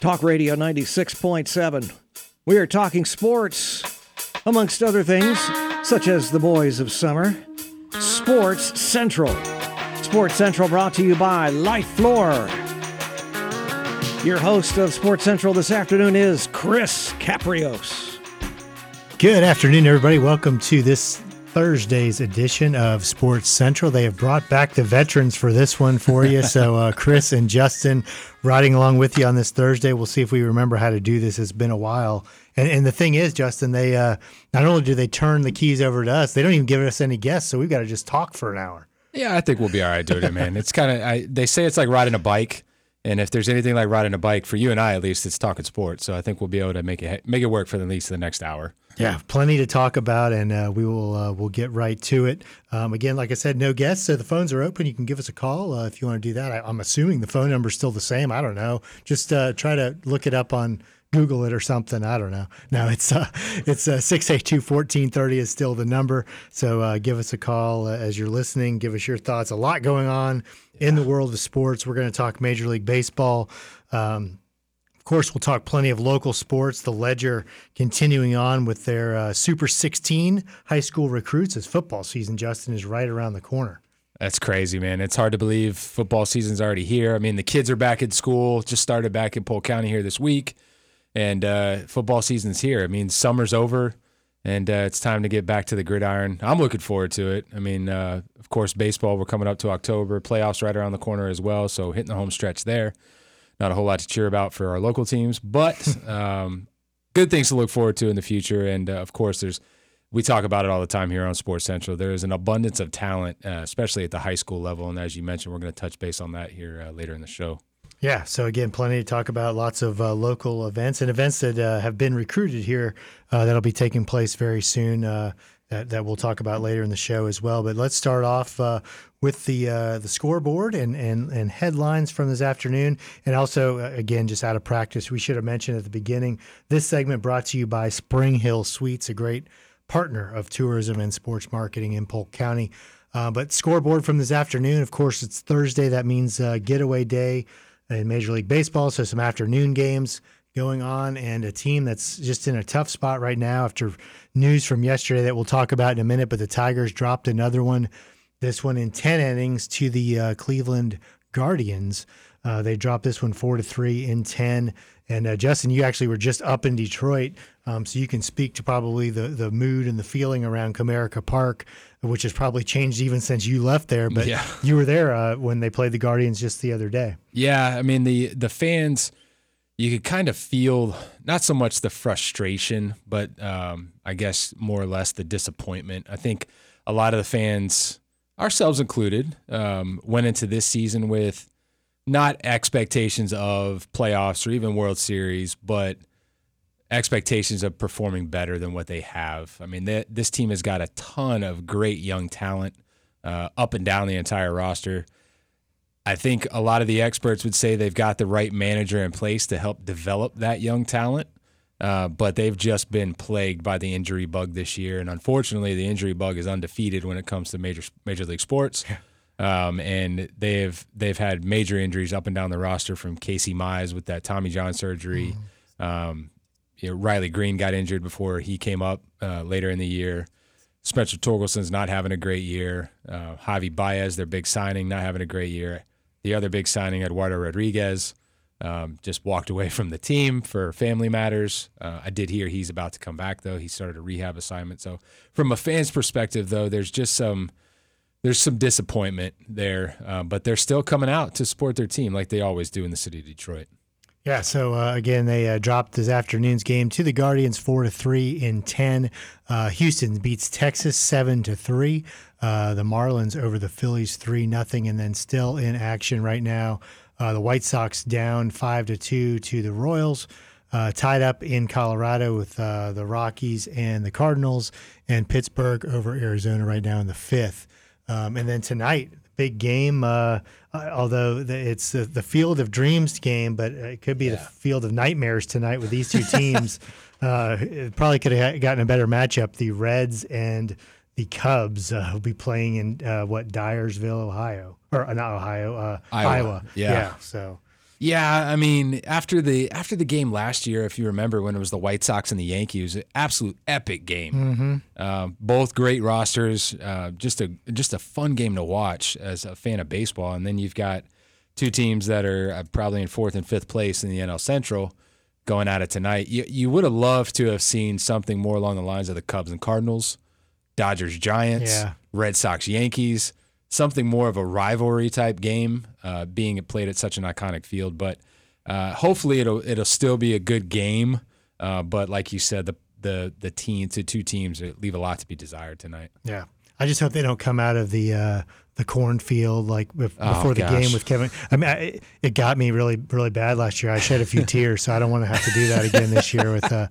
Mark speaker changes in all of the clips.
Speaker 1: Talk Radio 96.7. We are talking sports, amongst other things, such as the boys of summer. Sports Central. Sports Central brought to you by Life Floor. Your host of Sports Central this afternoon is Chris Caprios.
Speaker 2: Good afternoon, everybody. Welcome to this Thursday's edition of Sports Central. They have brought back the veterans for this one for you. so, uh, Chris and Justin riding along with you on this Thursday. We'll see if we remember how to do this. It's been a while. And, and the thing is, Justin, they uh, not only do they turn the keys over to us, they don't even give us any guests. So we've got to just talk for an hour.
Speaker 3: Yeah, I think we'll be all right doing it, man. It's kind of they say it's like riding a bike. And if there's anything like riding a bike for you and I, at least, it's talking sports. So I think we'll be able to make it make it work for at least the next hour.
Speaker 2: Yeah, plenty to talk about, and uh, we will uh, we'll get right to it. Um, again, like I said, no guests, so the phones are open. You can give us a call uh, if you want to do that. I, am assuming the phone number is still the same. I don't know. Just uh, try to look it up on Google it or something. I don't know. No, it's uh, it's uh, six eight two fourteen thirty is still the number. So uh, give us a call uh, as you're listening. Give us your thoughts. A lot going on yeah. in the world of sports. We're going to talk Major League Baseball. Um, of course, we'll talk plenty of local sports. The Ledger continuing on with their uh, Super 16 high school recruits as football season, Justin, is right around the corner.
Speaker 3: That's crazy, man. It's hard to believe football season's already here. I mean, the kids are back in school, just started back in Polk County here this week, and uh, football season's here. I mean, summer's over, and uh, it's time to get back to the gridiron. I'm looking forward to it. I mean, uh, of course, baseball, we're coming up to October, playoffs right around the corner as well, so hitting the home stretch there not a whole lot to cheer about for our local teams, but um, good things to look forward to in the future. And uh, of course, there's we talk about it all the time here on Sports Central. There is an abundance of talent, uh, especially at the high school level. And as you mentioned, we're going to touch base on that here uh, later in the show.
Speaker 2: Yeah. So again, plenty to talk about. Lots of uh, local events and events that uh, have been recruited here uh, that'll be taking place very soon. Uh, that, that we'll talk about later in the show as well. But let's start off uh, with the uh, the scoreboard and, and and headlines from this afternoon, and also uh, again just out of practice, we should have mentioned at the beginning this segment brought to you by Spring Hill Suites, a great partner of tourism and sports marketing in Polk County. Uh, but scoreboard from this afternoon, of course, it's Thursday. That means getaway day in Major League Baseball, so some afternoon games going on, and a team that's just in a tough spot right now after news from yesterday that we'll talk about in a minute. But the Tigers dropped another one this one in 10 innings to the uh, Cleveland Guardians. Uh, they dropped this one four to three in 10. And uh, Justin, you actually were just up in Detroit, um, so you can speak to probably the, the mood and the feeling around Comerica Park, which has probably changed even since you left there. But yeah. you were there uh, when they played the Guardians just the other day.
Speaker 3: Yeah, I mean the the fans, you could kind of feel not so much the frustration, but um, I guess more or less the disappointment. I think a lot of the fans ourselves included, um, went into this season with not expectations of playoffs or even World Series, but expectations of performing better than what they have. I mean, they, this team has got a ton of great young talent uh, up and down the entire roster. I think a lot of the experts would say they've got the right manager in place to help develop that young talent. Uh, but they've just been plagued by the injury bug this year, and unfortunately, the injury bug is undefeated when it comes to major major league sports. Um, and they've they've had major injuries up and down the roster from Casey Mize with that Tommy John surgery. Mm. Um, you know, Riley Greene got injured before he came up uh, later in the year. Spencer Torkelson's not having a great year. Uh, Javi Baez, their big signing, not having a great year. The other big signing, Eduardo Rodriguez, um, just walked away from the team for family matters. Uh, I did hear he's about to come back though. He started a rehab assignment. So from a fan's perspective though, there's just some there's some disappointment there, uh, but they're still coming out to support their team like they always do in the city of Detroit.
Speaker 2: Yeah. So uh, again, they uh, dropped this afternoon's game to the Guardians, four to three in ten. Uh, Houston beats Texas seven to three. Uh, the Marlins over the Phillies three nothing, and then still in action right now. Uh, the White Sox down five to two to the Royals. Uh, tied up in Colorado with the Rockies and the Cardinals, and Pittsburgh over Arizona right now in the fifth. Um, and then tonight, big game. Uh, uh although it's the, the, Field of Dreams game, but it could be yeah. the Field of Nightmares tonight with these two teams. Uh, it probably could have gotten a better matchup. The Reds and the Cubs uh, will be playing in uh, what Dyersville, Ohio, or uh, not Ohio, uh, Iowa. Iowa.
Speaker 3: Yeah.
Speaker 2: yeah. So
Speaker 3: Yeah, I mean, after the after the game last year, if you remember when it was the White Sox and the Yankees, an absolute epic game.
Speaker 2: Mm-hmm.
Speaker 3: Uh, both great rosters, uh, just a just a fun game to watch as a fan of baseball. And then you've got two teams that are uh, probably in fourth and fifth place in the NL Central going at it tonight. You you would have loved to have seen something more along the lines of the Cubs and Cardinals, Dodgers Giants,
Speaker 2: Yeah.
Speaker 3: Red Sox Yankees, something more of a rivalry type game, uh, being played at such an iconic field. But uh, hopefully it'll it'll still be a good game. Uh, but like you said, the the the team to two teams leave a lot to be desired tonight.
Speaker 2: Yeah. I just hope they don't come out of the uh, the cornfield like
Speaker 3: Oh,
Speaker 2: before the
Speaker 3: gosh.
Speaker 2: game with Kevin. I mean, I, it got me really really bad last year. I shed a few tears, so I don't want to have to do that again this year with uh,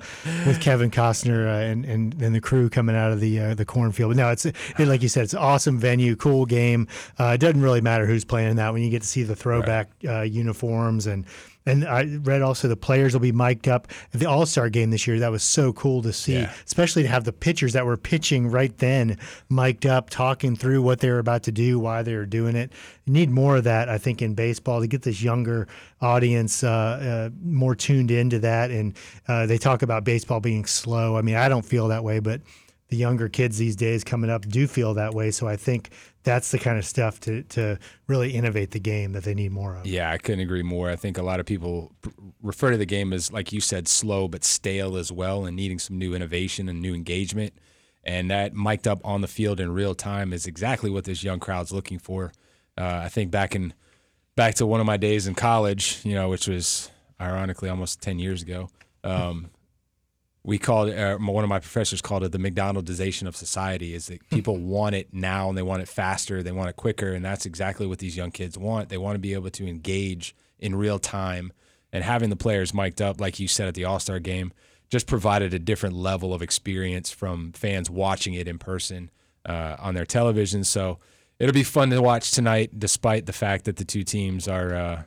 Speaker 2: with Kevin Costner uh, and, and and the crew coming out of the uh, the cornfield. But no, it's it, like you said, it's an awesome venue, cool game. Uh, it doesn't really matter who's playing that when you get to see the throwback uh, uniforms and. And I read also the players will be mic'd up at the All Star game this year. That was so cool to see,
Speaker 3: Yeah.
Speaker 2: especially to have the pitchers that were pitching right then mic'd up, talking through what they were about to do, why they were doing it. You need more of that, I think, in baseball to get this younger audience uh, uh, more tuned into that. And uh, they talk about baseball being slow. I mean, I don't feel that way, but the younger kids these days coming up do feel that way. So I think that's the kind of stuff to, to really innovate the game that they need more of.
Speaker 3: Yeah, I couldn't agree more. I think a lot of people refer to the game as, like you said, slow but stale as well, and needing some new innovation and new engagement. And that mic'd up on the field in real time is exactly what this young crowd's looking for. Uh, I think back in back to one of my days in college, you know, which was ironically almost ten years ago. Um, we called it, uh, one of my professors called it the McDonaldization of society. Is that people want it now and they want it faster, they want it quicker, and that's exactly what these young kids want. They want to be able to engage in real time, and having the players mic'd up, like you said at the All Star game, just provided a different level of experience from fans watching it in person uh, on their television. So it'll be fun to watch tonight, despite the fact that the two teams are uh,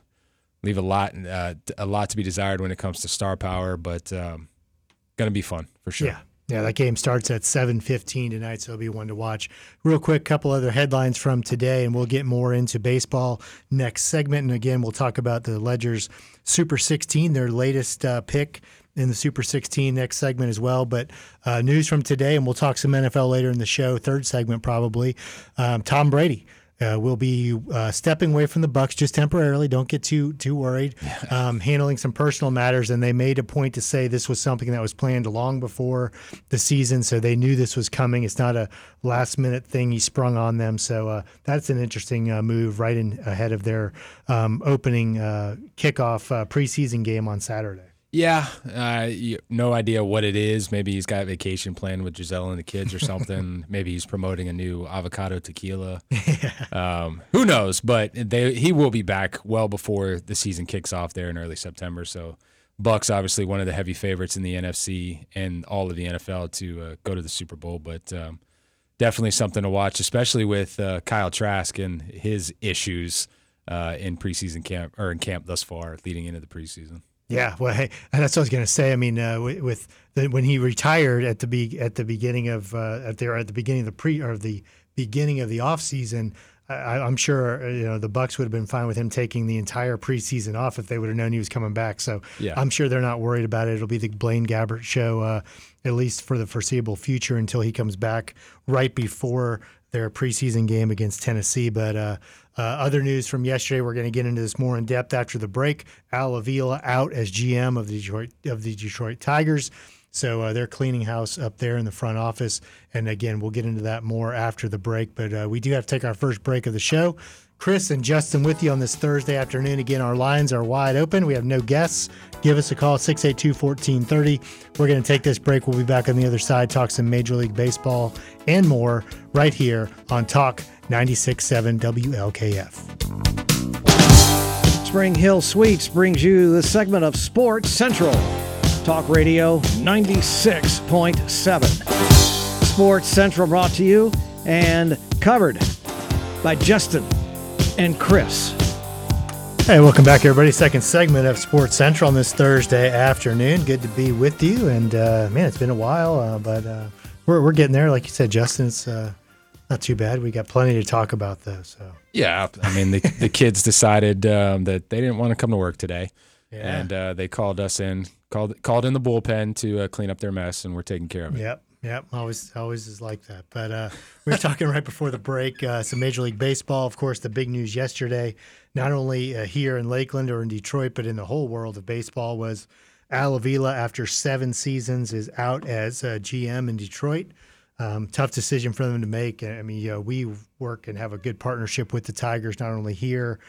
Speaker 3: leave a lot uh, a lot to be desired when it comes to star power, but. Um, Gonna be fun for sure.
Speaker 2: Yeah. Yeah, that game starts at 7:15 tonight, so it'll be one to watch. Real quick, couple other headlines from today, and we'll get more into baseball next segment. And again, we'll talk about the Ledgers Super 16, their latest uh, pick in the Super 16 next segment as well. But uh, news from today, and we'll talk some NFL later in the show, third segment probably. Um, Tom Brady uh, will be uh, stepping away from the Bucs just temporarily. Don't get too too worried. Um, handling some personal matters, and they made a point to say this was something that was planned long before the season, so they knew this was coming. It's not a last minute thing he sprung on them. So uh, that's an interesting uh, move right in ahead of their um, opening uh, kickoff uh, preseason game on Saturday.
Speaker 3: Yeah, uh, you, no idea what it is. Maybe he's got a vacation planned with Gisele and the kids or something. Maybe he's promoting a new avocado tequila. um, who knows? But they, he will be back well before the season kicks off there in early September. So, Bucs obviously one of the heavy favorites in the NFC and all of the NFL to uh, go to the Super Bowl. But um, definitely something to watch, especially with uh, Kyle Trask and his issues uh, in preseason camp or in camp thus far, leading into the preseason.
Speaker 2: Yeah, well, hey, that's what I was going to say. I mean, uh, with, with the, when he retired at the be, at the beginning of uh, at there at the beginning of the pre or the beginning of the off season, I, I'm sure uh, you know the Bucs would have been fine with him taking the entire preseason off if they would have known he was coming back. So
Speaker 3: Yeah.
Speaker 2: I'm sure they're not worried about it. It'll be the Blaine Gabbert show uh, at least for the foreseeable future until he comes back right before their preseason game against Tennessee. But uh, uh, other news from yesterday, we're going to get into this more in depth after the break. Al Avila out as GM of the Detroit of the Detroit Tigers. So uh, they're cleaning house up there in the front office. And again, we'll get into that more after the break. But uh, we do have to take our first break of the show. Chris and Justin with you on this Thursday afternoon. Again, our lines are wide open. We have no guests. Give us a call, 682 1430. We're going to take this break. We'll be back on the other side, talk some Major League Baseball and more right here on Talk 96.7 WLKF.
Speaker 1: Spring Hill Suites brings you the segment of Sports Central. Talk Radio 96.7. Sports Central brought to you and covered by Justin and Chris.
Speaker 2: Hey, welcome back, everybody. Second segment of Sports Central on this Thursday afternoon. Good to be with you. And uh, man, it's been a while, uh, but uh, we're, we're getting there. Like you said, Justin, it's uh, Not too bad. We got plenty to talk about though. So
Speaker 3: Yeah, I mean the the kids decided um, that they didn't want to come to work today,
Speaker 2: Yeah.
Speaker 3: and uh, they called us in, called called in the bullpen to uh, clean up their mess, and we're taking care of it.
Speaker 2: Yep, yep. Always, always is like that. But uh, we were talking right before the break. Uh, some Major League Baseball, of course, the big news yesterday, not only uh, here in Lakeland or in Detroit, but in the whole world of baseball, was Al Avila, after seven seasons, is out as GM in Detroit. Um, tough decision for them to make. I mean, we work and have a good partnership with the Tigers, not only here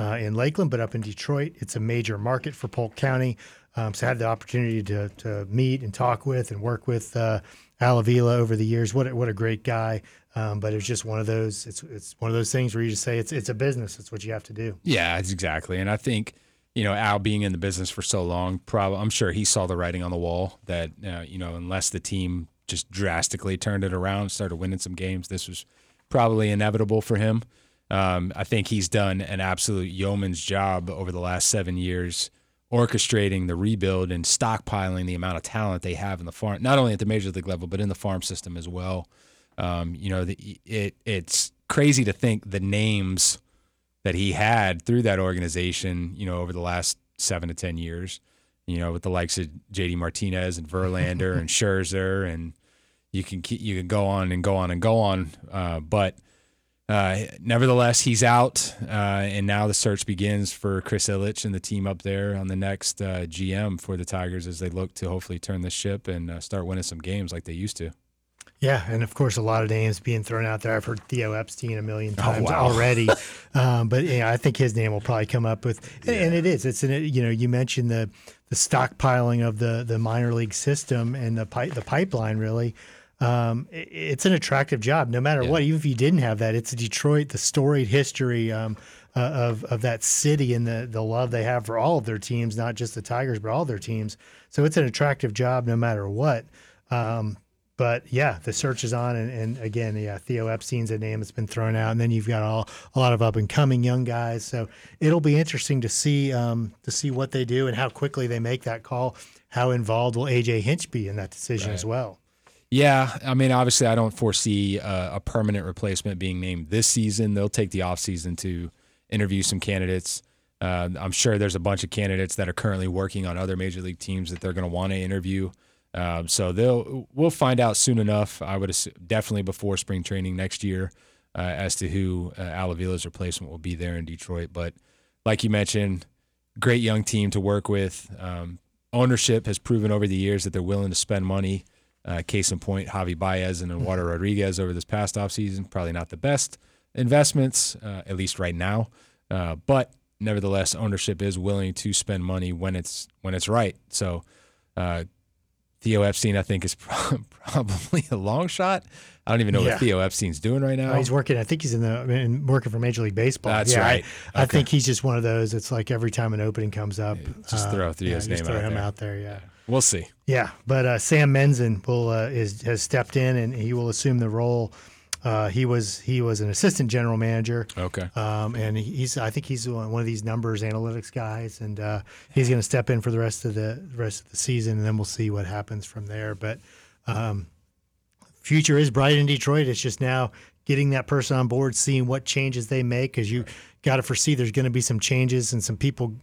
Speaker 2: uh, in Lakeland, but up in Detroit. It's a major market for Polk County. Um, so I had the opportunity to, to meet and talk with and work with uh, Al Avila over the years. What a, what a great guy! Um, but it's just one of those. It's it's one of those things where you just say it's it's a business. It's what you have to do.
Speaker 3: Yeah, it's exactly. And I think, you know, Al being in the business for so long, probably I'm sure he saw the writing on the wall that uh, you know, unless the team just drastically turned it around, started winning some games, this was probably inevitable for him. Um, I think he's done an absolute yeoman's job over the last seven years, orchestrating the rebuild and stockpiling the amount of talent they have in the farm, not only at the major league level, but in the farm system as well. Um, you know, the, it it's crazy to think the names that he had through that organization, you know, over the last seven to ten years, you know, with the likes of JD Martinez and Verlander and Scherzer, and you can keep, you can go on and go on and go on, uh, but uh, nevertheless, he's out, uh, and now the search begins for Chris Ilitch and the team up there on the next uh, GM for the Tigers as they look to hopefully turn the ship and uh, start winning some games like they used to.
Speaker 2: Yeah, and of course, a lot of names being thrown out there. I've heard Theo Epstein a million times
Speaker 3: wow.
Speaker 2: already, um, but yeah, I think his name will probably come up with. And, and it is. It's an, you know you mentioned the the stockpiling of the the minor league system and the pipe the pipeline really. Um, it- it's an attractive job, no matter what. Even if you didn't have that, it's Detroit, the storied history um, uh, of of that city and the the love they have for all of their teams, not just the Tigers, but all their teams. So it's an attractive job, no matter what. Um, but yeah, the search is on, and, and again, yeah, Theo Epstein's a name that's been thrown out, and then you've got all a lot of up and coming young guys. So it'll be interesting to see um, to see what they do and how quickly they make that call. How involved will AJ Hinch be in that decision as well?
Speaker 3: Yeah, I mean, obviously, I don't foresee uh, a permanent replacement being named this season. They'll take the offseason to interview some candidates. Uh, I'm sure there's a bunch of candidates that are currently working on other major league teams that they're going to want to interview. Um, so they'll we'll find out soon enough. I would assume, definitely before spring training next year uh, as to who uh, Al Avila's replacement will be there in Detroit. But like you mentioned, great young team to work with. Um, ownership has proven over the years that they're willing to spend money. Uh, case in point, Javi Baez and Eduardo Rodriguez over this past offseason. Probably not the best investments, uh, at least right now. Uh, but nevertheless, ownership is willing to spend money when it's when it's right. So uh, Theo Epstein, I think, is pro- probably a long shot. I don't even know
Speaker 2: Yeah.
Speaker 3: what Theo Epstein's doing right now.
Speaker 2: Oh, he's working. I think he's in the I mean, working for Major League Baseball.
Speaker 3: That's
Speaker 2: Yeah, I-
Speaker 3: right.
Speaker 2: I,
Speaker 3: Okay.
Speaker 2: think he's just one of those. It's like every time an opening comes up,
Speaker 3: just throw Theo's
Speaker 2: yeah, just throw
Speaker 3: out
Speaker 2: him
Speaker 3: there.
Speaker 2: out there. Yeah.
Speaker 3: We'll see.
Speaker 2: Yeah, but uh, Sam Menzin will uh, is has stepped in and he will assume the role. Uh, he was he was an assistant general manager,
Speaker 3: Okay.
Speaker 2: um, and he's I think he's one one of these numbers analytics guys, and uh, he's going to step in for the rest of the rest of the season, and then we'll see what happens from there. But um, future is bright in Detroit. It's just now getting that person on board, seeing what changes they make, because you got to foresee there's going to be some changes and some people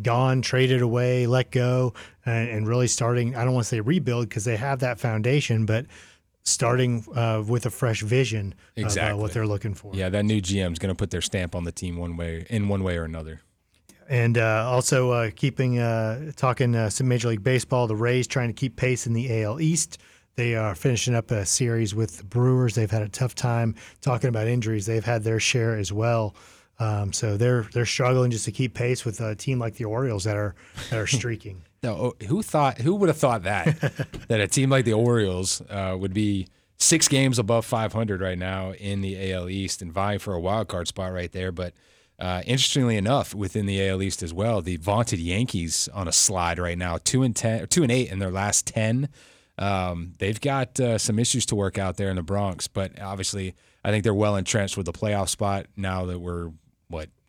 Speaker 2: gone, traded away, let go, and, and really starting. I don't want to say rebuild because they have that foundation, but starting uh, with a fresh vision of uh,
Speaker 3: Exactly.
Speaker 2: what they're looking for.
Speaker 3: Yeah, that new GM is going to put their stamp on the team one way, in one way or another.
Speaker 2: And uh, also uh, keeping uh, talking uh, some Major League Baseball, the Rays trying to keep pace in the AL East. They are finishing up a series with the Brewers. They've had a tough time talking about injuries. They've had their share as well. Um, so they're they're struggling just to keep pace with a team like the Orioles that are that are streaking.
Speaker 3: No, oh, who thought? Who would have thought that that a team like the Orioles uh, would be six games above 500 right now in the AL East and vying for a wild card spot right there? But uh, interestingly enough, within the AL East as well, the vaunted Yankees on a slide right now, two and ten, two and eight in their last ten. Um, they've got uh, some issues to work out there in the Bronx, but obviously, I think they're well entrenched with the playoff spot now that we're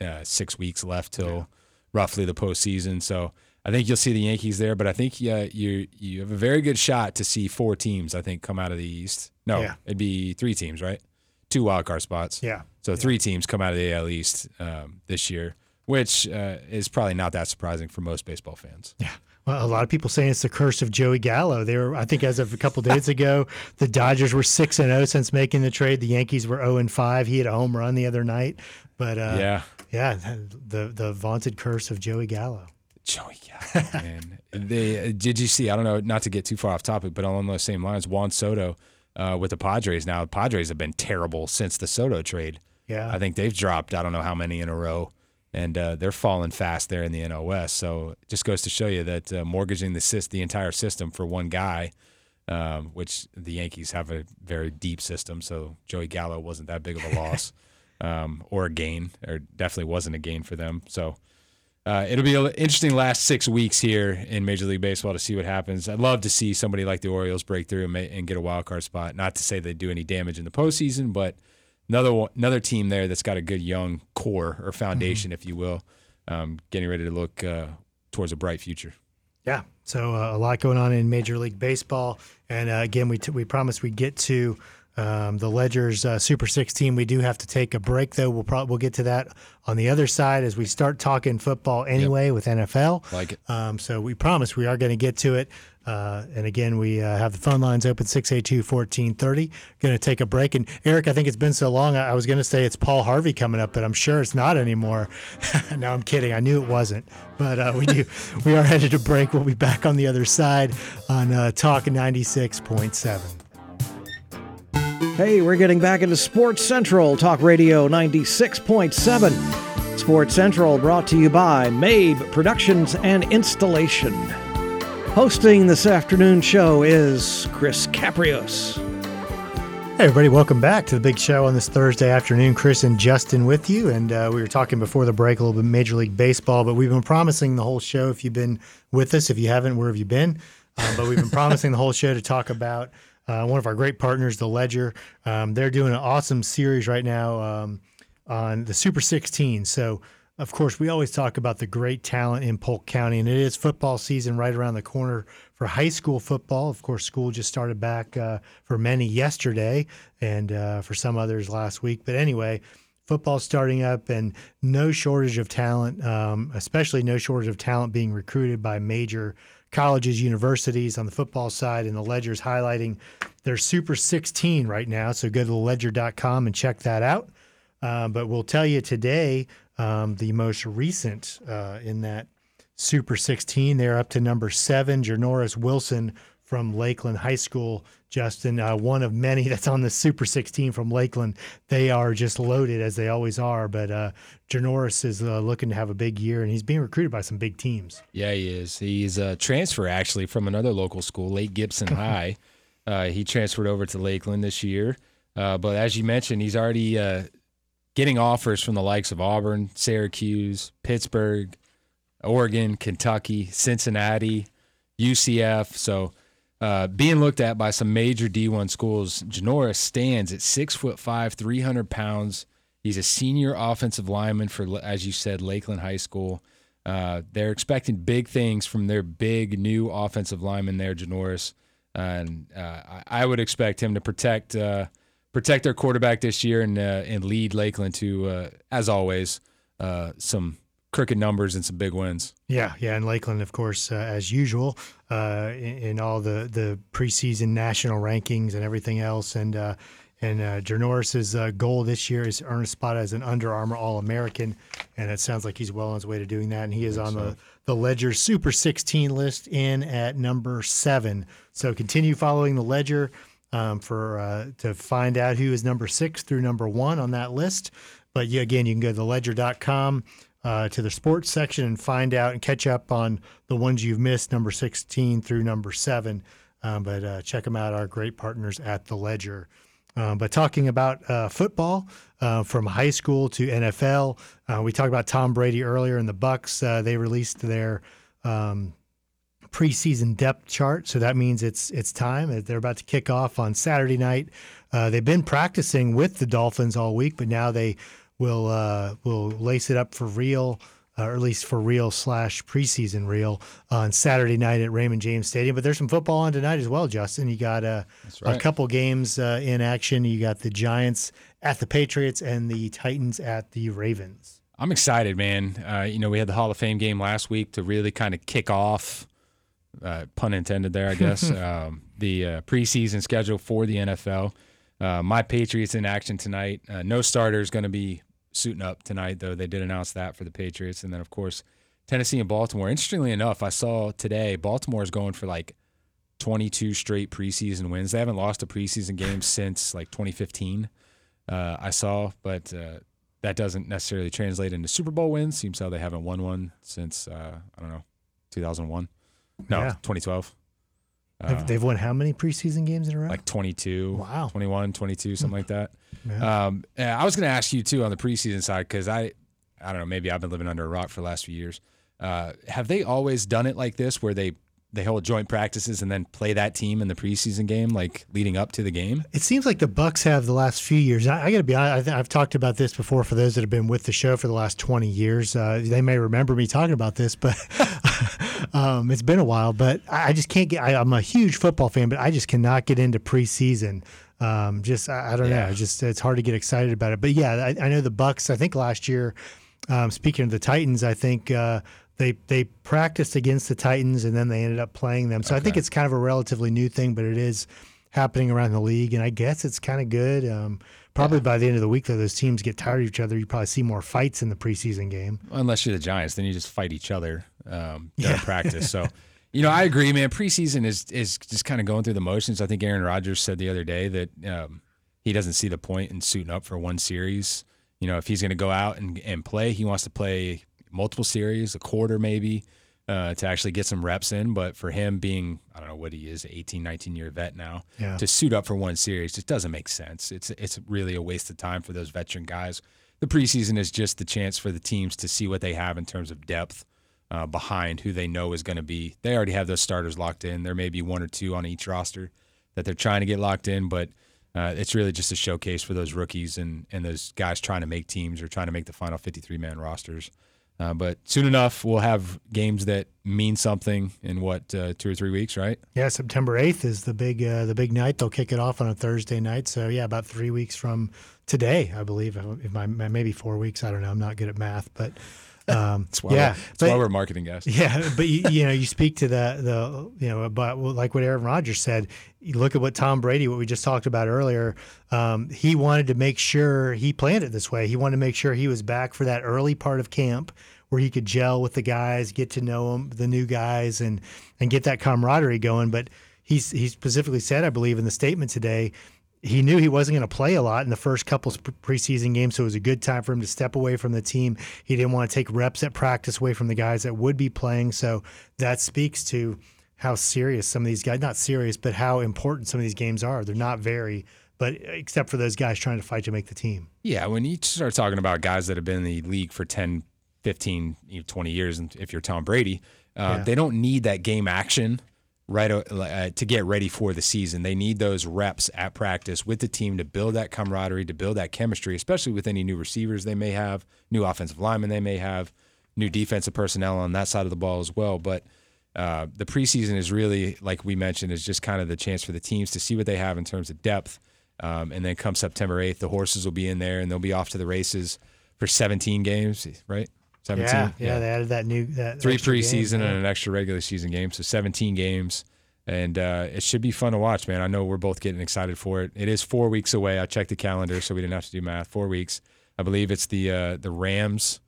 Speaker 3: uh, six weeks left till roughly the postseason. So I think you'll see the Yankees there, but I think yeah, you you have a very good shot to see four teams. I think come out of the East. No,
Speaker 2: Yeah.
Speaker 3: it'd be three teams, right? two wild card spots.
Speaker 2: Yeah.
Speaker 3: So three teams come out of the AL East um, this year, which uh, is probably not that surprising for most baseball fans.
Speaker 2: Yeah. Well, a lot of people saying it's the curse of Joey Gallo. They were, I think, as of a couple days ago, the Dodgers were six and zero since making the trade. The Yankees were zero and five. He had a home run the other night, but uh,
Speaker 3: yeah,
Speaker 2: yeah, the the vaunted curse of Joey Gallo.
Speaker 3: Joey Gallo, man. they, did you see? I don't know, not to get too far off topic, but along those same lines, Juan Soto uh, with the Padres. Now, the Padres have been terrible since the Soto trade.
Speaker 2: Yeah,
Speaker 3: I think they've dropped. I don't know how many in a row and uh, they're falling fast there in the NOS. So it just goes to show you that uh, mortgaging the the entire system for one guy, um, which the Yankees have a very deep system. So Joey Gallo wasn't that big of a loss um, or a gain, or definitely wasn't a gain for them. So. Uh, it'll be an interesting last six weeks here in Major League Baseball to see what happens. I'd love to see somebody like the Orioles break through and, and get a wild card spot. Not to say they do any damage in the postseason, but another another team there that's got a good young core or foundation, mm-hmm. if you will, um, getting ready to look uh, towards a bright future.
Speaker 2: Yeah, so uh, a lot going on in Major League Baseball, and uh, again, we t- we promised we'd get to. Um, the Ledger's uh, Super 16. We do have to take a break, though. We'll probably we'll get to that on the other side as we start talking football anyway yep. with NFL.
Speaker 3: Like it.
Speaker 2: Um, so we promise we are going to get to it. Uh, and again, we uh, have the phone lines open 682 1430. Going to take a break. And Eric, I think it's been so long. I, I was going to say it's Paul Harvey coming up, but I'm sure it's not anymore. no, I'm kidding. I knew it wasn't. But uh, we do. we are headed to break. We'll be back on the other side on uh, Talk 96.7.
Speaker 1: Hey, we're getting back into Sports Central Talk Radio 96.7. Sports Central brought to you by Mabe Productions and Installation. Hosting this afternoon show is Chris Caprios.
Speaker 2: Hey, everybody, welcome back to the big show on this Thursday afternoon. Chris and Justin with you. And uh, we were talking before the break a little bit Major League Baseball, but we've been promising the whole show. If you've been with us, if you haven't, where have you been? Uh, but we've been promising the whole show to talk about uh, one of our great partners, The Ledger. Um, they're doing an awesome series right now um, on the Super 16. So, of course, we always talk about the great talent in Polk County, and it is football season right around the corner for high school football. Of course, school just started back uh, for many yesterday, and uh, for some others last week. But anyway, football starting up, and no shortage of talent, um, especially no shortage of talent being recruited by major colleges, universities on the football side, and the Ledger's highlighting their Super 16 right now. So go to ledger.com and check that out. Uh, but we'll tell you today um, the most recent uh, in that Super 16. They're up to number seven, Janoris Wilson from Lakeland High School. Justin, uh, one of many that's on the Super 16 from Lakeland. They are just loaded as they always are. But uh, Janoris is uh, looking to have a big year, and he's being recruited by some big teams.
Speaker 3: Yeah, he is. He's a transfer actually from another local school, Lake Gibson High. Uh, he transferred over to Lakeland this year. Uh, but as you mentioned, he's already uh, getting offers from the likes of Auburn, Syracuse, Pittsburgh, Oregon, Kentucky, Cincinnati, UCF. So uh, being looked at by some major D1 schools, Janoris stands at six foot five, 300 pounds. He's a senior offensive lineman for, as you said, Lakeland High School. Uh, they're expecting big things from their big new offensive lineman there, Janoris. And uh, I would expect him to protect uh, protect their quarterback this year and uh, and lead Lakeland to, uh, as always, uh, some crooked numbers and some big wins.
Speaker 2: Yeah, yeah, and Lakeland, of course, uh, as usual, uh, in, in, all the the preseason national rankings and everything else, and. Uh, and uh, Janoris's goal this year is earn a spot as an Under Armour All American, and it sounds like he's well on his way to doing that. And he is on so. the the Ledger Super 16 list in at number seven. So continue following the Ledger um, for uh, to find out who is number six through number one on that list. But yeah, again, you can go to ledger.com uh, to the sports section and find out and catch up on the ones you've missed, number 16 through number seven. Um, but uh, check them out, our great partners at the Ledger. Um, but talking about uh, football uh, from high school to NFL, uh, we talked about Tom Brady earlier in the Bucs. Uh, they released their um, preseason depth chart. So that means it's it's time. They're about to kick off on Saturday night. Uh, they've been practicing with the Dolphins all week, but now they will uh, will lace it up for real. Uh, or at least for real slash preseason real on Saturday night at Raymond James Stadium. But there's some football on tonight as well, Justin. You got a, right. a couple games uh, in action. You got the Giants at the Patriots and the Titans at the Ravens.
Speaker 3: I'm excited, man. Uh, you know, we had the Hall of Fame game last week to really kind of kick off, uh, pun intended there, I guess, um, the uh, preseason schedule for the NFL. Uh, my Patriots in action tonight. Uh, no starters going to be suiting up tonight, though. They did announce that for the Patriots. And then, of course, Tennessee and Baltimore. Interestingly enough, I saw today Baltimore is going for like 22 straight preseason wins. They haven't lost a preseason game since like 2015. Uh, I saw, but uh, that doesn't necessarily translate into Super Bowl wins. Seems how they haven't won one since uh, I don't know 2001. No,
Speaker 2: Yeah.
Speaker 3: 2012.
Speaker 2: Have- They've won how many preseason games in a row?
Speaker 3: Like 22,
Speaker 2: Wow.
Speaker 3: 21, 22, something like that.
Speaker 2: Yeah.
Speaker 3: Um, I was going to ask you too on the preseason side because I, I don't know, maybe I've been living under a rock for the last few years. Uh, have they always done it like this, where they they hold joint practices and then play that team in the preseason game, like leading up to the game?
Speaker 2: It seems like the Bucs have the last few years. I, I got to be honest. I I've talked about this before for those that have been with the show for the last twenty years. Uh, they may remember me talking about this, but um, it's been a while. But I, I just can't get. I, I'm a huge football fan, but I just cannot get into preseason. Um, just I, I don't
Speaker 3: Yeah.
Speaker 2: know. Just it's hard to get excited about it. But yeah, I, I know the Bucs. I think last year. Um, speaking of the Titans, I think uh, they they practiced against the Titans and then they ended up playing them. So I think it's kind of a relatively new thing, but it is happening around the league, and I guess it's kind of good. Um, probably by the end of the week, though, those teams get tired of each other. You probably see more fights in the preseason game.
Speaker 3: Unless you're the Giants, then you just fight each other um, during practice. So, you know, I agree, man. Preseason is is just kind of going through the motions. I think Aaron Rodgers said the other day that um, he doesn't see the point in suiting up for one series. You know, if he's going to go out and, and play, he wants to play multiple series, a quarter maybe, uh, to actually get some reps in. But for him being, I don't know what he is, 18, 19 year vet now,
Speaker 2: Yeah.
Speaker 3: to suit up for one series just doesn't make sense. It's it's really a waste of time for those veteran guys. The preseason is just the chance for the teams to see what they have in terms of depth uh, behind who they know is going to be. They already have those starters locked in. There may be one or two on each roster that they're trying to get locked in, but uh, it's really just a showcase for those rookies and and those guys trying to make teams or trying to make the final 53 man rosters. Uh, but soon enough, we'll have games that mean something in what uh, two or three weeks, right?
Speaker 2: Yeah, September eighth is the big uh, the big night. They'll kick it off on a Thursday night. So yeah, about three weeks from today, I believe. If my maybe four weeks, I don't know. I'm not good at math, but um,
Speaker 3: That's why
Speaker 2: yeah,
Speaker 3: we're, that's
Speaker 2: but-
Speaker 3: why we're marketing guys.
Speaker 2: Yeah, but you, you know, you speak to the the you know about well, like what Aaron Rodgers said. You look at what Tom Brady, what we just talked about earlier. Um, he wanted to make sure he planned it this way. He wanted to make sure he was back for that early part of camp where he could gel with the guys, get to know them, the new guys, and and get that camaraderie going. But he's he specifically said, I believe, in the statement today. He knew he wasn't going to play a lot in the first couple of preseason games, so it was a good time for him to step away from the team. He didn't want to take reps at practice away from the guys that would be playing. So that speaks to how serious some of these guys, not serious, but how important some of these games are. They're not very, but except for those guys trying to fight to make the team.
Speaker 3: Yeah, when you start talking about guys that have been in the league for 10, 15, 20 years, and if you're Tom Brady, uh,
Speaker 2: Yeah.
Speaker 3: they don't need that game action right uh, to get ready for the season. They need those reps at practice with the team to build that camaraderie, to build that chemistry, especially with any new receivers they may have, new offensive linemen they may have, new defensive personnel on that side of the ball as well. But uh, the preseason is really, like we mentioned, is just kind of the chance for the teams to see what they have in terms of depth. Um, and then come September 8th, the horses will be in there and they'll be off to the races for 17 games, right? 17.
Speaker 2: Yeah, yeah, they added that new that
Speaker 3: Three
Speaker 2: game,
Speaker 3: preseason
Speaker 2: yeah.
Speaker 3: and an extra regular season game, so 17 games. And uh, it should be fun to watch, man. I know we're both getting excited for it. It is four weeks away. I checked the calendar, so we didn't have to do math. Four weeks. I believe it's the uh, the Rams,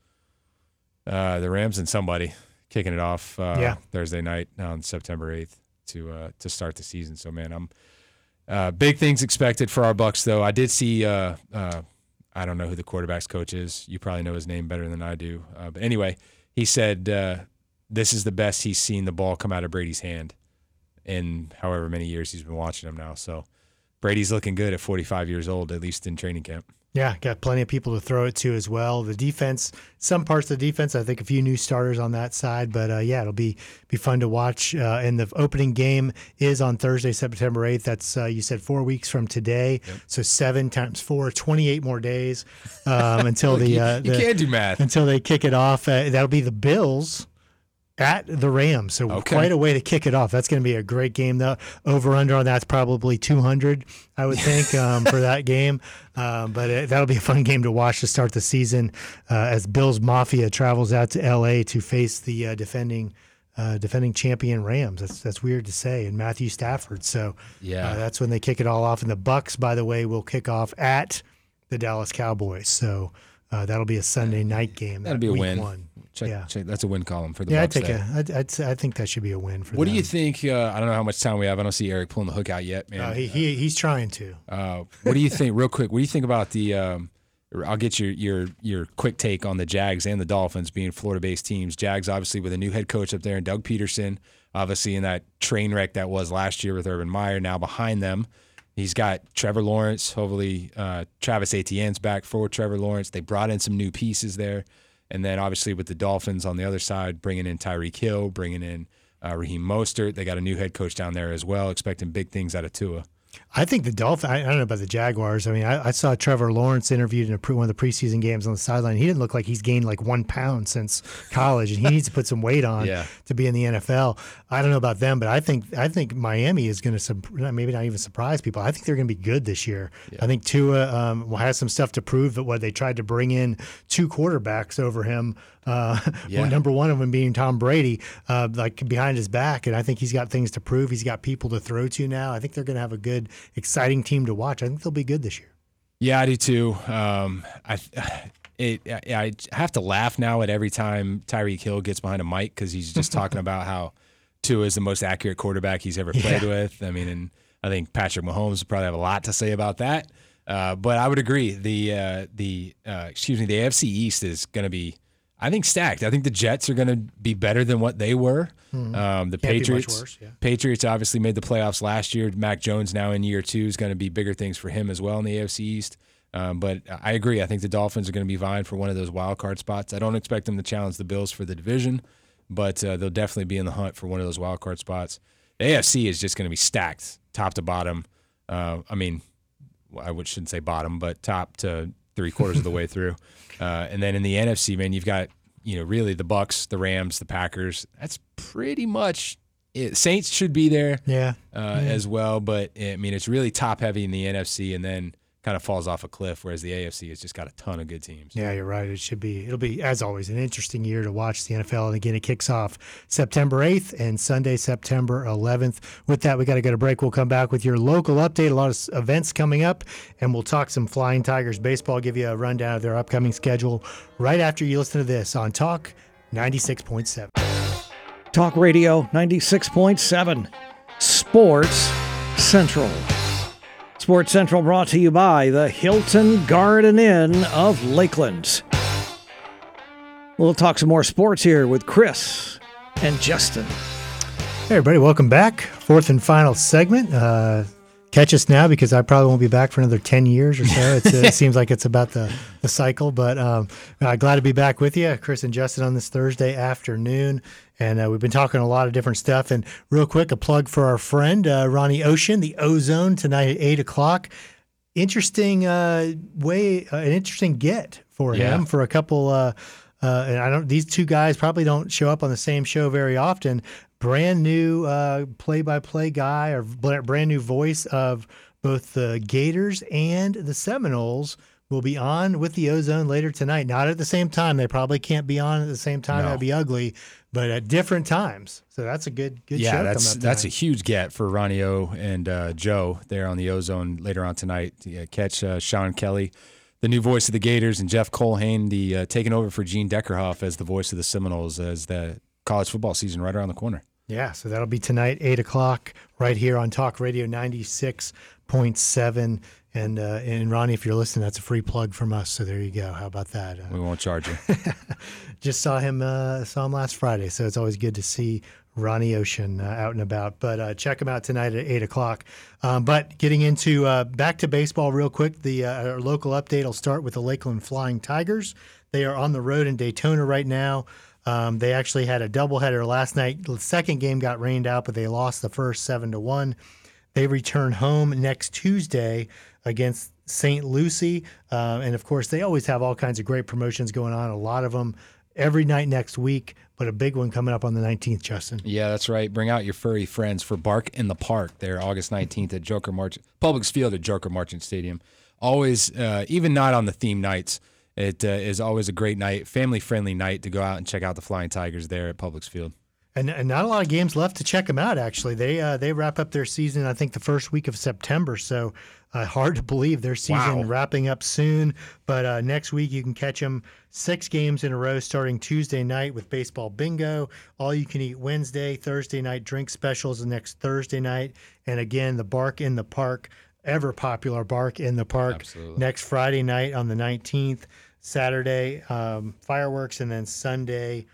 Speaker 3: uh, the Rams and somebody kicking it off uh,
Speaker 2: Yeah.
Speaker 3: Thursday night on September 8th to uh, to start the season. So, man, I'm uh, big things expected for our Bucs, though. I did see. I don't know who the quarterbacks coach is. You probably know his name better than I do. Uh, but anyway, he said uh, this is the best he's seen the ball come out of Brady's hand in however many years he's been watching him now. So Brady's looking good at 45 years old, at least in training camp.
Speaker 2: Yeah, got plenty of people to throw it to as well. The defense, some parts of the defense, I think a few new starters on that side, but uh, yeah, it'll be be fun to watch. Uh, and the opening game is on Thursday, September eighth. That's uh, you said four weeks from today, so seven times four, 28 more days um, until the,
Speaker 3: you,
Speaker 2: uh,
Speaker 3: you
Speaker 2: the
Speaker 3: can't do math.
Speaker 2: until they kick it off. Uh, that'll be the Bills at the Rams. So
Speaker 3: Okay.
Speaker 2: quite a way to kick it off. That's going to be a great game. The over under on that's probably 200, I would think, um, for that game. Um, but it, that'll be a fun game to watch to start the season uh, as Bills Mafia travels out to L.A. to face the uh, defending. Uh, defending champion Rams. That's that's weird to say, and Matthew Stafford. So
Speaker 3: Yeah.
Speaker 2: uh, that's when they kick it all off. And the Bucs, by the way, will kick off at the Dallas Cowboys. So uh, that'll be a Sunday night game.
Speaker 3: That'll be a win.
Speaker 2: One.
Speaker 3: Check,
Speaker 2: Yeah.
Speaker 3: check, that's a win column for the
Speaker 2: Yeah,
Speaker 3: Bucs
Speaker 2: take
Speaker 3: there.
Speaker 2: a. I'd, I'd, say- I think that should be a win for
Speaker 3: What do you think? Uh, I don't know how much time we have. I don't see Eric pulling the hook out yet, man.
Speaker 2: Uh, he, he he's trying to.
Speaker 3: Uh, what do you think, real quick? What do you think about the? Um, I'll get your your your quick take on the Jags and the Dolphins being Florida-based teams. Jags obviously with a new head coach up there, and Doug Pederson, obviously in that train wreck that was last year with Urban Meyer. Now behind them, he's got Trevor Lawrence. Hopefully, uh, Travis Etienne's back for Trevor Lawrence. They brought in some new pieces there, and then obviously with the Dolphins on the other side, bringing in Tyreek Hill, bringing in uh, Raheem Mostert. They got a new head coach down there as well, expecting big things out of Tua.
Speaker 2: I think the Dolphins. I, I don't know about the Jaguars. I mean, I, I saw Trevor Lawrence interviewed in a pre, one of the preseason games on the sideline. He didn't look like he's gained like one pound since college, and he needs to put some weight on
Speaker 3: Yeah.
Speaker 2: to be in the NFL. I don't know about them, but I think I think Miami is going to maybe not even surprise people. I think they're going to be good this year. I think Tua um, will have some stuff to prove. That what they tried to bring in two quarterbacks over him. Uh,
Speaker 3: Yeah.
Speaker 2: number one of them being Tom Brady, uh, like behind his back, and I think he's got things to prove. He's got people to throw to now. I think they're going to have a good, exciting team to watch. I think they'll be good this year.
Speaker 3: Yeah, I do too. Um, I it I have to laugh now at every time Tyreek Hill gets behind a mic because he's just talking about how Tua is the most accurate quarterback he's ever played
Speaker 2: Yeah.
Speaker 3: with. I mean, and I think Patrick Mahomes would probably have a lot to say about that. Uh, but I would agree. The uh, the uh, excuse me, the AFC East is going to be, I think, stacked. I think the Jets are going to be better than what they were. Um, the.
Speaker 2: Can't
Speaker 3: Patriots,
Speaker 2: worse, yeah.
Speaker 3: Patriots obviously made the playoffs last year. Mac Jones now in year two is going to be bigger things for him as well in the AFC East. Um, but I agree. I think the Dolphins are going to be vying for one of those wild card spots. I don't expect them to challenge the Bills for the division, but uh, they'll definitely be in the hunt for one of those wild card spots. The AFC is just going to be stacked, top to bottom. Uh, I mean, I shouldn't say bottom, but top to three quarters of the way through. Uh, and then in the NFC, man, you've got you know really the Bucs, the Rams, the Packers. That's pretty much it. Saints should be there
Speaker 2: Yeah.
Speaker 3: uh, as well, but I mean it's really top heavy in the NFC, and then kind of falls off a cliff. Whereas the AFC has just got a ton of good teams.
Speaker 2: Yeah, you're right. It should be. It'll be as always an interesting year to watch the NFL. And again, it kicks off September 8th and Sunday, September 11th. With that, we got to go to break. We'll come back with your local update. A lot of events coming up, and we'll talk some Flying Tigers baseball. Give you a rundown of their upcoming schedule right after you listen to this on Talk 96.7.
Speaker 1: Talk Radio 96.7. Sports Central. Sports Central brought to you by the Hilton Garden Inn of Lakeland. We'll talk some more sports here with Chris and Justin.
Speaker 2: Hey, everybody, welcome back. Fourth and final segment. Uh, catch us now because I probably won't be back for another 10 years or so. It's, it seems like it's about the, the cycle, but um, uh, glad to be back with you, Chris and Justin, on this Thursday afternoon. And uh, we've been talking a lot of different stuff. And real quick, a plug for our friend, uh, Ronnie Ocean, the Ozone, tonight at 8 o'clock. Interesting uh, way, uh, an interesting get for
Speaker 3: Yeah.
Speaker 2: him for a couple. Uh, uh, and I don't; these two guys probably don't show up on the same show very often. Brand new uh, play-by-play guy or brand new voice of both the Gators and the Seminoles will be on with the Ozone later tonight. Not at the same time; they probably can't be on at the same time.
Speaker 3: No.
Speaker 2: That'd be ugly, but at different times. So that's a good, good show.
Speaker 3: yeah,
Speaker 2: coming
Speaker 3: that's that's a huge get for Ronnie O and uh, Joe there on the Ozone later on tonight. Yeah, catch uh, Sean Kelly, the new voice of the Gators, and Jeff Colhane, the uh, taking over for Gene Deckerhoff as the voice of the Seminoles as the college football season right around the corner.
Speaker 2: Yeah, so that'll be tonight, eight o'clock, right here on Talk Radio ninety six point seven. And uh, and Ronnie, if you're listening, that's a free plug from us. So there you go. How about that? Uh,
Speaker 3: We won't charge you.
Speaker 2: just saw him uh, saw him last Friday, so it's always good to see Ronnie Ocean uh, out and about. But uh, check him out tonight at eight o'clock. Um, but getting into uh, back to baseball real quick, the uh, our local update will start with the Lakeland Flying Tigers. They are on the road in Daytona right now. Um, they actually had a doubleheader last night. The second game got rained out, but they lost the first seven to one. They return home next Tuesday against St. Lucie. Uh, and of course, they always have all kinds of great promotions going on, a lot of them every night next week, but a big one coming up on the 19th, Justin.
Speaker 3: Yeah, that's right. Bring out your furry friends for Bark in the Park there, August 19th at Joker March Publix Field at Joker Marchant Stadium. Always, uh, even not on the theme nights, it uh, is always a great night, family friendly night to go out and check out the Flying Tigers there at Publix Field.
Speaker 2: And, and not a lot of games left to check them out. Actually, they uh, they wrap up their season. I think the first week of September. So uh, hard to believe their season
Speaker 3: Wow.
Speaker 2: wrapping up soon. But uh, next week you can catch them six games in a row, starting Tuesday night with baseball bingo. All you can eat Wednesday, Thursday night drink specials the next Thursday night, and again the Bark in the Park, ever popular Bark in the Park
Speaker 3: Absolutely.
Speaker 2: next Friday night on the 19th. Saturday um, fireworks, and then Sunday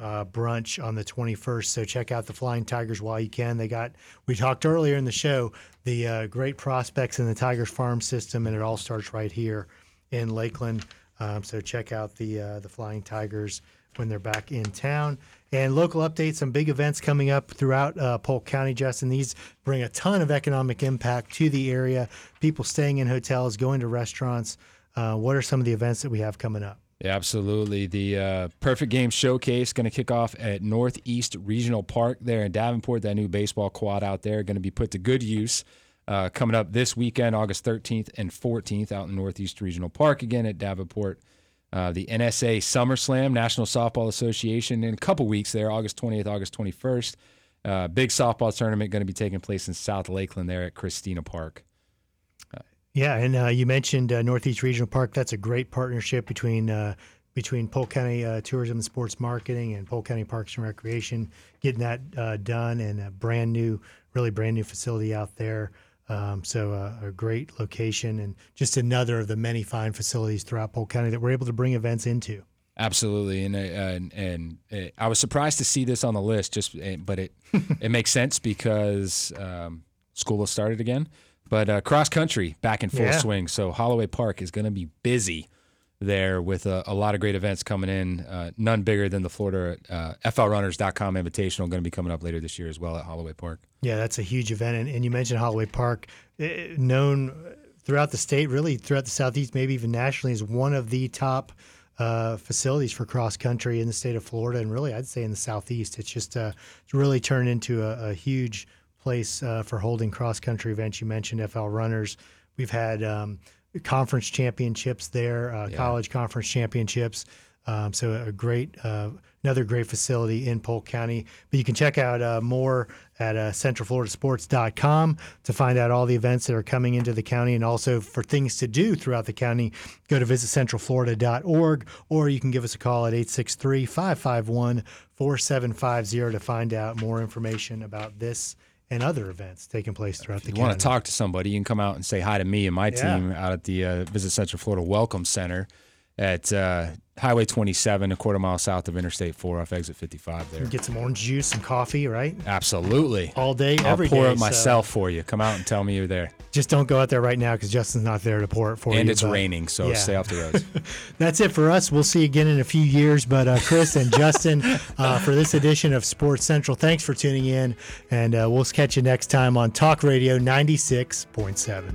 Speaker 2: uh, brunch on the 21st. So check out the Flying Tigers while you can. They got, we talked earlier in the show, the uh, great prospects in the Tigers farm system, and it all starts right here in Lakeland. Um, so check out the uh, the Flying Tigers when they're back in town. And local updates, some big events coming up throughout uh, Polk County, Justin. These bring a ton of economic impact to the area. People staying in hotels, going to restaurants. Uh, what are some of the events that we have coming up?
Speaker 3: Yeah, absolutely. The uh, Perfect Game Showcase going to kick off at Northeast Regional Park there in Davenport. That new baseball quad out there going to be put to good use. Uh, coming up this weekend, August 13th and 14th, out in Northeast Regional Park again at Davenport. Uh, the NSA Summer Slam, National Softball Association, in a couple weeks there, August 20th, August 21st. Uh, big softball tournament going to be taking place in South Lakeland there at Christina Park.
Speaker 2: Yeah, and uh, you mentioned uh, Northeast Regional Park. That's a great partnership between uh, between Polk County uh, Tourism and Sports Marketing and Polk County Parks and Recreation, getting that uh, done and a brand new, really brand new facility out there. Um, so uh, a great location and just another of the many fine facilities throughout Polk County that we're able to bring events into.
Speaker 3: Absolutely, and uh, and and uh, I was surprised to see this on the list. Just, uh, but it it makes sense because um, school has started again. But uh, cross country back in full
Speaker 2: Yeah.
Speaker 3: swing, so Holloway Park is going to be busy there with a, a lot of great events coming in. Uh, none bigger than the Florida uh, FLRunners.com Invitational going to be coming up later this year as well at Holloway Park.
Speaker 2: Yeah, that's a huge event. And, and you mentioned Holloway Park, eh, known throughout the state, really throughout the Southeast, maybe even nationally, as one of the top uh, facilities for cross country in the state of Florida. And really, I'd say in the Southeast. It's just uh, it's really turned into a, a huge place uh, for holding cross country events. You mentioned FL Runners. We've had um, conference championships there, uh, college conference championships. Um, so a great, uh, another great facility in Polk County. But you can check out uh, more at uh, centralfloridasports.com to find out all the events that are coming into the county and also for things to do throughout the county. Go to visitcentralflorida.org or you can give us a call at 863 551 4750 to find out more information about this and other events taking place throughout the
Speaker 3: If you
Speaker 2: county.
Speaker 3: want to talk to somebody, you can come out and say hi to me and my
Speaker 2: Yeah.
Speaker 3: team out at the uh, Visit Central Florida Welcome Center at uh, Highway 27, a quarter mile south of Interstate 4 off exit 55 there.
Speaker 2: Get some orange juice, some coffee, right?
Speaker 3: Absolutely.
Speaker 2: All day, every day.
Speaker 3: I'll
Speaker 2: every
Speaker 3: pour
Speaker 2: day,
Speaker 3: it
Speaker 2: so-
Speaker 3: myself for you. Come out and tell me you're there.
Speaker 2: Just don't go out there right now because Justin's not there to pour it for you.
Speaker 3: And it's raining, so
Speaker 2: yeah.
Speaker 3: stay off the roads.
Speaker 2: That's it for us. We'll see you again in a few years. But uh, Chris and Justin, uh, for this edition of Sports Central, thanks for tuning in. And uh, we'll catch you next time on Talk Radio 96.7.